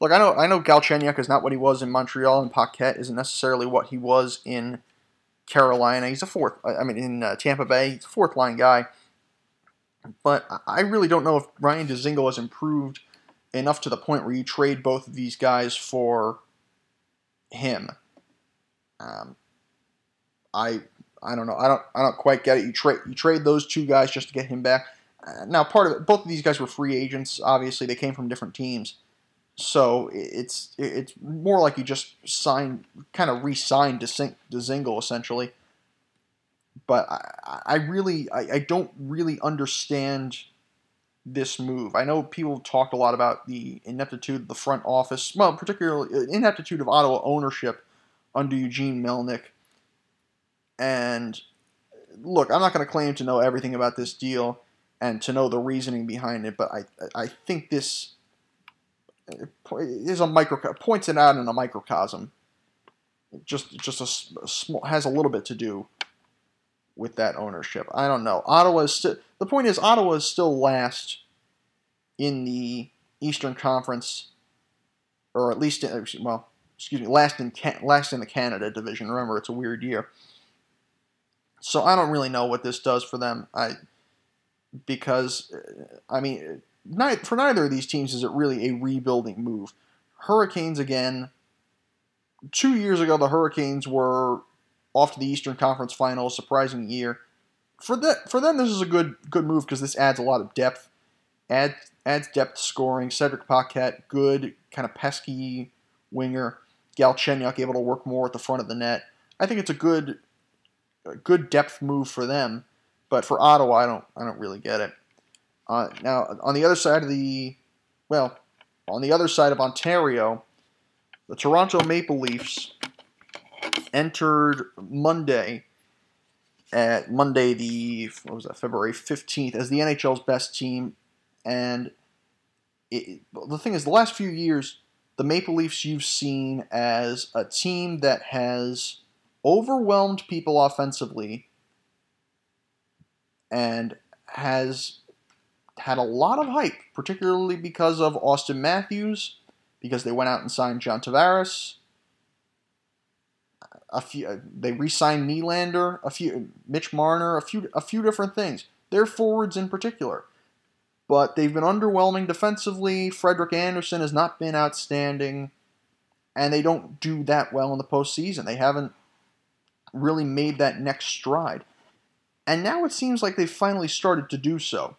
look, I know I know Galchenyuk is not what he was in Montreal, and Paquette isn't necessarily what he was in Carolina. He's a fourth. I mean, in uh, Tampa Bay, he's a fourth line guy. But I really don't know if Ryan Dzingel has improved enough to the point where you trade both of these guys for him. Um, I I don't know. I don't I don't quite get it. You trade you trade those two guys just to get him back. Uh, now, part of it, both of these guys were free agents. Obviously, they came from different teams, so it's it's more like you just signed, kind of re-signed Dzingel essentially. But I, I really I, I don't really understand this move. I know people talked a lot about the ineptitude of the front office, well, particularly uh, ineptitude of Ottawa ownership under Eugene Melnyk. And look, I'm not going to claim to know everything about this deal and to know the reasoning behind it, but I I think this is a micro points it out in a microcosm. Just just a, a small has a little bit to do with that ownership. I don't know. Ottawa is still the point is Ottawa is still last in the Eastern Conference, or at least uh, in, well, excuse me, last in last in the Canada division. Remember, it's a weird year. So I don't really know what this does for them. I because uh, I mean, not, for neither of these teams is it really a rebuilding move. Hurricanes again. Two years ago, the Hurricanes were off to the Eastern Conference Finals, surprising year. For that, for them, this is a good good move because this adds a lot of depth. Add adds depth scoring. Cedric Paquette, good, kind of pesky winger. Galchenyuk able to work more at the front of the net. I think it's a good, a good depth move for them. But for Ottawa, I don't, I don't really get it. Uh, now, on the other side of the, well, on the other side of Ontario, the Toronto Maple Leafs entered Monday at Monday the what was that February 15th as the NHL's best team. And it, the thing is the last few years the Maple Leafs you've seen as a team that has overwhelmed people offensively and has had a lot of hype particularly because of Auston Matthews because they went out and signed John Tavares a few uh, they re-signed Nylander, a few Mitch Marner, a few a few different things. Their forwards in particular. But they've been underwhelming defensively. Frederik Andersen has not been outstanding. And they don't do that well in the postseason. They haven't really made that next stride. And now it seems like they've finally started to do so.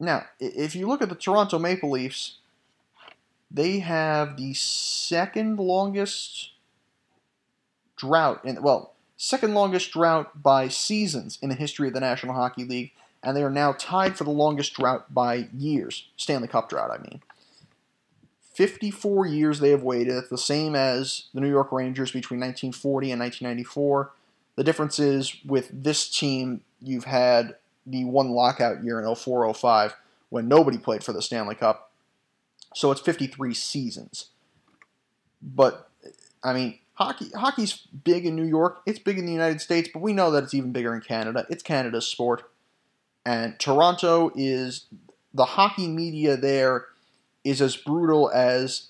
Now, if you look at the Toronto Maple Leafs, they have the second longest drought in well, second longest drought by seasons in the history of the National Hockey League, and they are now tied for the longest drought by years. Stanley Cup drought, I mean. 54 years they have waited. The same as the New York Rangers between 1940 and 1994. The difference is with this team, you've had the one lockout year in 04 05 when nobody played for the Stanley Cup. So it's 53 seasons. But, I mean, hockey hockey's big in New York. It's big in the United States, but we know that it's even bigger in Canada. It's Canada's sport, and Toronto is the hockey media there is as brutal as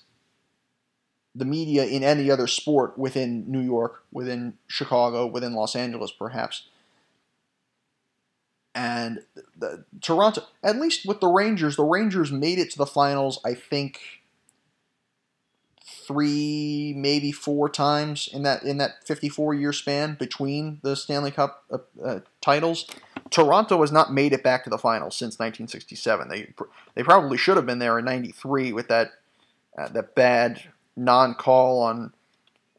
the media in any other sport within New York, within Chicago, within Los Angeles, perhaps. And the, Toronto, at least with the Rangers, the Rangers made it to the finals. I think three, maybe four times in that in that 54 year span between the Stanley Cup uh, uh, titles. Toronto has not made it back to the finals since 1967. They they probably should have been there in '93 with that uh, that bad non call on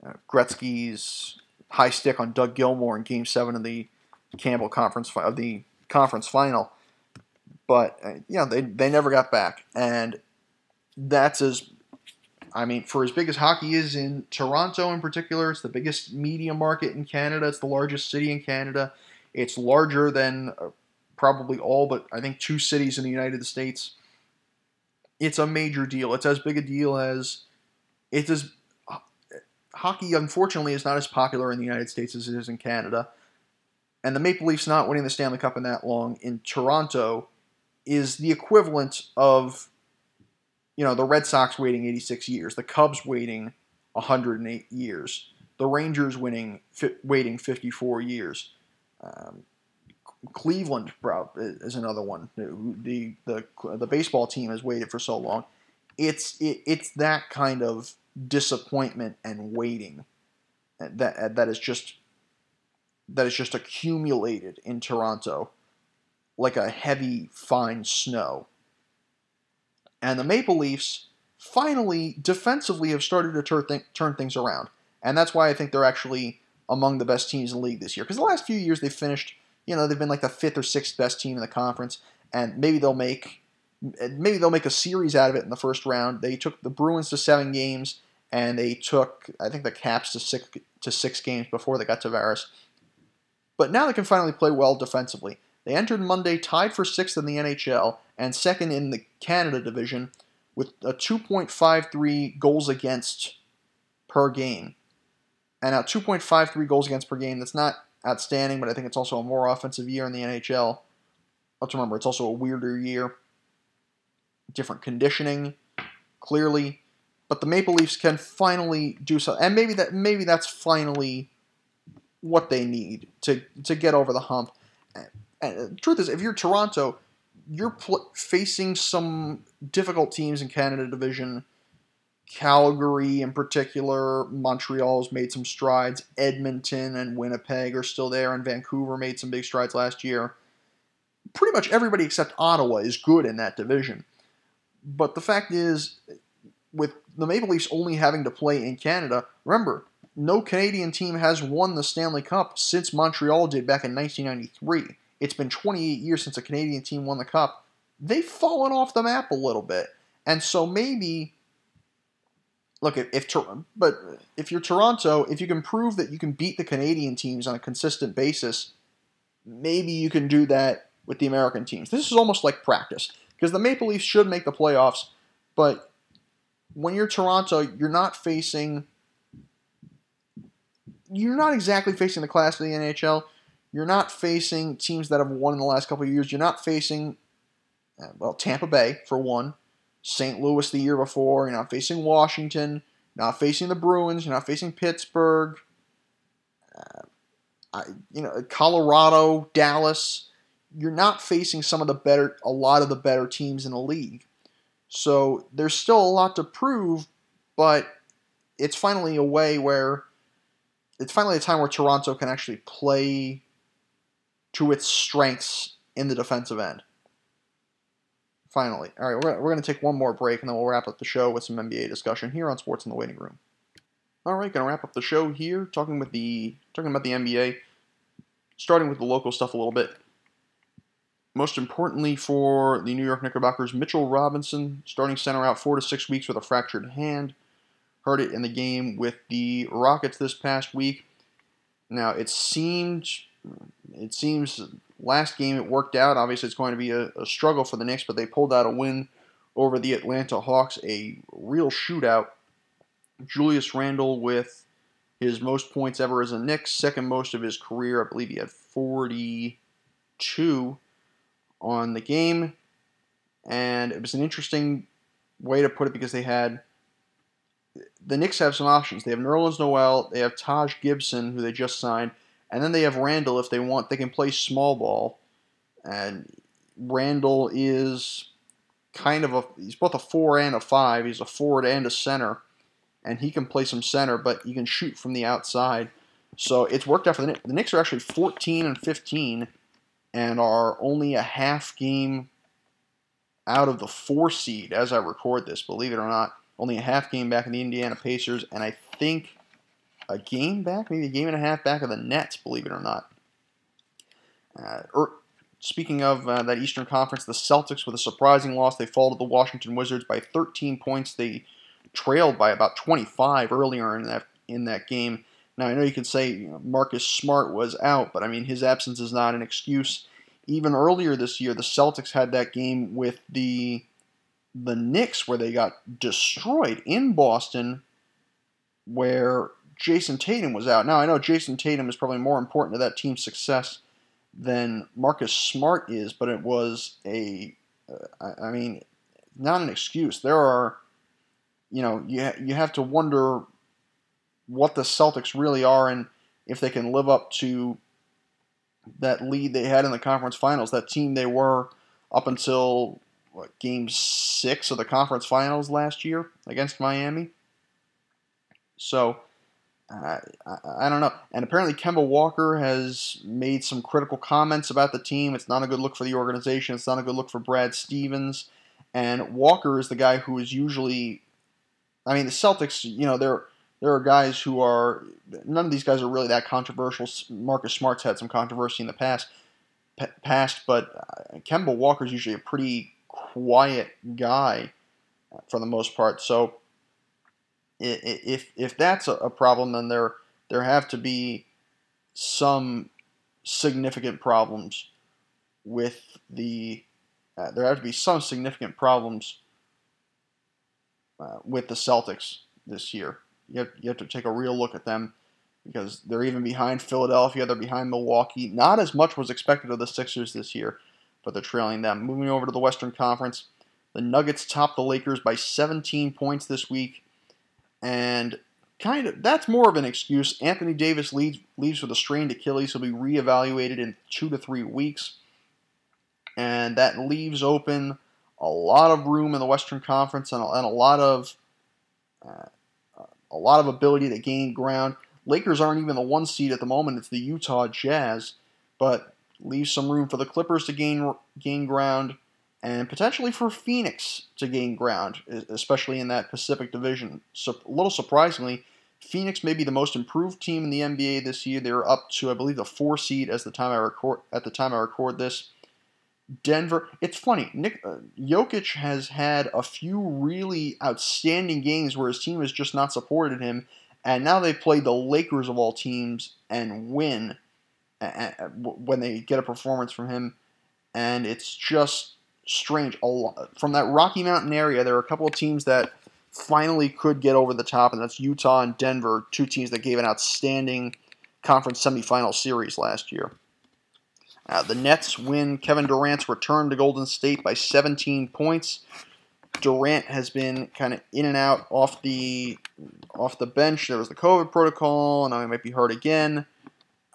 uh, Gretzky's high stick on Doug Gilmour in Game Seven of the Campbell Conference of the conference final. But uh, yeah, they they never got back, and that's as I mean, for as big as hockey is in Toronto in particular, it's the biggest media market in Canada. It's the largest city in Canada. It's larger than uh, probably all but I think two cities in the United States. It's a major deal. It's as big a deal as it's hockey. Unfortunately, is not as popular in the United States as it is in Canada. And the Maple Leafs not winning the Stanley Cup in that long in Toronto is the equivalent of you know, the Red Sox waiting 86 years, the Cubs waiting 108 years, the Rangers winning fi- waiting 54 years. Um, Cleveland is another one. The, the the baseball team has waited for so long. It's it, it's that kind of disappointment and waiting that that is just that is just accumulated in Toronto like a heavy fine snow and the Maple Leafs finally defensively have started to turn, th- turn things around. And that's why I think they're actually among the best teams in the league this year. Because the last few years they've finished, you know, they've been like the fifth or sixth best team in the conference, and maybe they'll make maybe they'll make a series out of it in the first round. They took the Bruins to seven games, and they took I think the Caps to six to six games before they got to Tavares. But now they can finally play well defensively. They entered Monday tied for sixth in the NHL and second in the Canada division with a 2.53 goals against per game. And now 2.53 goals against per game, that's not outstanding, but I think it's also a more offensive year in the NHL. Let's remember, it's also a weirder year. Different conditioning, clearly. But the Maple Leafs can finally do so, and maybe that maybe that's finally what they need to to get over the hump. And truth is, if you're Toronto, you're pl- facing some difficult teams in Canada Division. Calgary, in particular, Montreal's made some strides. Edmonton and Winnipeg are still there, and Vancouver made some big strides last year. pretty much everybody except Ottawa is good in that division. But the fact is, with the Maple Leafs only having to play in Canada, remember, no Canadian team has won the Stanley Cup since Montreal did back in 1993. It's been 28 years since a Canadian team won the Cup. They've fallen off the map a little bit. And so maybe look if, if but if you're Toronto, if you can prove that you can beat the Canadian teams on a consistent basis, maybe you can do that with the American teams. This is almost like practice because the Maple Leafs should make the playoffs, but when you're Toronto, you're not facing you're not exactly facing the class of the NHL. You're not facing teams that have won in the last couple of years. You're not facing uh, well Tampa Bay for one, St. Louis the year before. You're not facing Washington. You're not facing the Bruins. You're not facing Pittsburgh. Uh, I, you know, Colorado, Dallas. You're not facing some of the better, a lot of the better teams in the league. So there's still a lot to prove, but it's finally a way where it's finally a time where Toronto can actually play to its strengths in the defensive end. Finally. All right, we're, we're going to take one more break and then we'll wrap up the show with some NBA discussion here on Sports in the Waiting Room. All right, going to wrap up the show here talking with the talking about the NBA, starting with the local stuff a little bit. Most importantly for the New York Knickerbockers, Mitchell Robinson, starting center out 4 to 6 weeks with a fractured hand. Heard it in the game with the Rockets this past week. Now, it seemed it seems last game it worked out. Obviously, it's going to be a, a, struggle for the Knicks, but they pulled out a win over the Atlanta Hawks, a real shootout. Julius Randle with his most points ever as a Knicks, second most of his career. I believe he had 42 on the game. And it was an interesting way to put it because they had the Knicks have some options. They have Nerlens Noel, they have Taj Gibson, who they just signed, and then they have Randle if they want. They can play small ball, and Randle is kind of a he's both a four and a five. He's a forward and a center, and he can play some center, but he can shoot from the outside. So it's worked out for the Knicks. The Knicks are actually 14 and 15, and are only a half game out of the four seed as I record this. Believe it or not, only a half game back in the Indiana Pacers, and I think a game back, maybe a game and a half back of the Nets, believe it or not. Uh, er, speaking of uh, that Eastern Conference, the Celtics with a surprising loss. They fall to the Washington Wizards by 13 points. They trailed by about 25 earlier in that in that game. Now I know you can say you know, Marcus Smart was out, but I mean his absence is not an excuse. Even earlier this year, the Celtics had that game with the the Knicks where they got destroyed in Boston, where Jayson Tatum was out. Now, I know Jayson Tatum is probably more important to that team's success than Marcus Smart is, but it was a, uh, I mean, not an excuse. There are, you know, you, ha- you have to wonder what the Celtics really are and if they can live up to that lead they had in the conference finals, that team they were up until what, game six of the conference finals last year against Miami. So, I, I, don't know. And apparently, Kemba Walker has made some critical comments about the team. It's not a good look for the organization. It's not a good look for Brad Stevens. And Walker is the guy who is usually. I mean, the Celtics, you know, there there are guys who are. None of these guys are really that controversial. Marcus Smart's had some controversy in the past, past, but uh, Kemba Walker's usually a pretty quiet guy for the most part. So if if that's a problem, then there there have to be some significant problems with the uh, there have to be some significant problems uh, with the Celtics this year. You have, you have to take a real look at them because they're even behind Philadelphia, they're behind Milwaukee. Not as much was expected of the Sixers this year, but they're trailing them. Moving over to the Western Conference, the Nuggets topped the Lakers by 17 points this week and kind of that's more of an excuse. Anthony Davis leaves leaves with a strained Achilles. He'll be reevaluated in two to three weeks, and that leaves open a lot of room in the Western Conference and a, and a lot of uh, a lot of ability to gain ground. Lakers aren't even the one seed at the moment; it's the Utah Jazz. But leaves some room for the Clippers to gain gain ground and potentially for Phoenix to gain ground, especially in that Pacific Division. So, a little surprisingly, Phoenix may be the most improved team in the NBA this year. They're up to, I believe, the four seed as the time I record at the time I record this. Denver. It's funny. Nick uh, Jokic has had a few really outstanding games where his team has just not supported him, and now they play the Lakers of all teams and win when they get a performance from him, and it's just strange. From that Rocky Mountain area, there are a couple of teams that finally could get over the top, and that's Utah and Denver, two teams that gave an outstanding conference semifinal series last year. Uh, the Nets win Kevin Durant's return to Golden State by 17 points. Durant has been kind of in and out off the off the bench. There was the COVID protocol, and now he might be hurt again.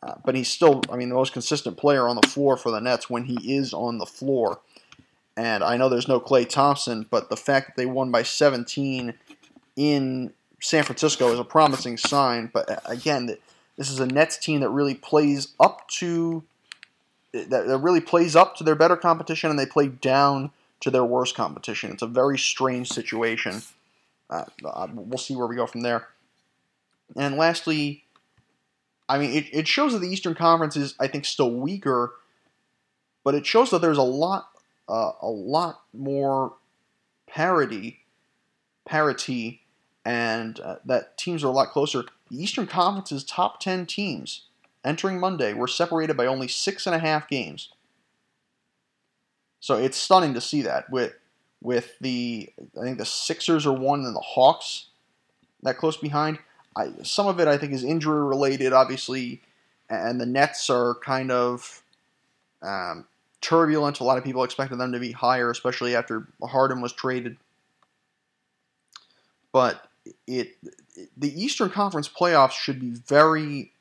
Uh, but he's still, I mean, the most consistent player on the floor for the Nets when he is on the floor. And I know there's no Klay Thompson, but the fact that they won by 17 in San Francisco is a promising sign. But uh, again, this is a Nets team that really plays up to that really plays up to their better competition, and they play down to their worst competition. It's a very strange situation. Uh, uh, we'll see where we go from there. And lastly, I mean, it, it shows that the Eastern Conference is, I think, still weaker, but it shows that there's a lot, uh, a lot more parity, parity, and uh, that teams are a lot closer. The Eastern Conference's top ten teams entering Monday were separated by only six and a half games. So it's stunning to see that with with the I think the Sixers are one and the Hawks that close behind. I, some of it I think is injury related, obviously, and the Nets are kind of um, turbulent. A lot of people expected them to be higher, especially after Harden was traded. But it, the Eastern Conference playoffs should be very,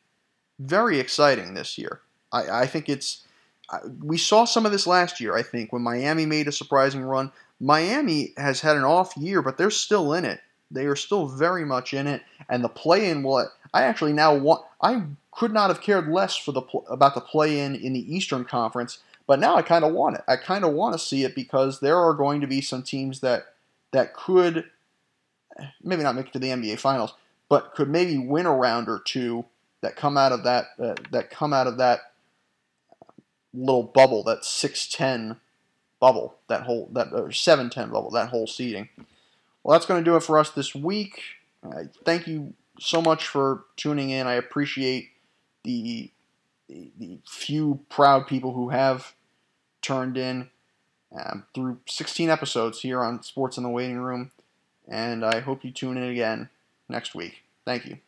very exciting this year. I, I think it's we saw some of this last year. I think when Miami made a surprising run. Miami has had an off year, but they're still in it. They are still very much in it, and the play-in will. I actually now want. I could not have cared less for the about the play-in in the Eastern Conference, but now I kind of want it. I kind of want to see it because there are going to be some teams that that could maybe not make it to the NBA Finals, but could maybe win a round or two that come out of that uh, that come out of that little bubble, that six ten bubble, that whole that or seven ten bubble, that whole seeding. Well, that's going to do it for us this week. Uh, thank you so much for tuning in. I appreciate the, the, the few proud people who have turned in um, through 16 episodes here on Sports in the Waiting Room. And I hope you tune in again next week. Thank you.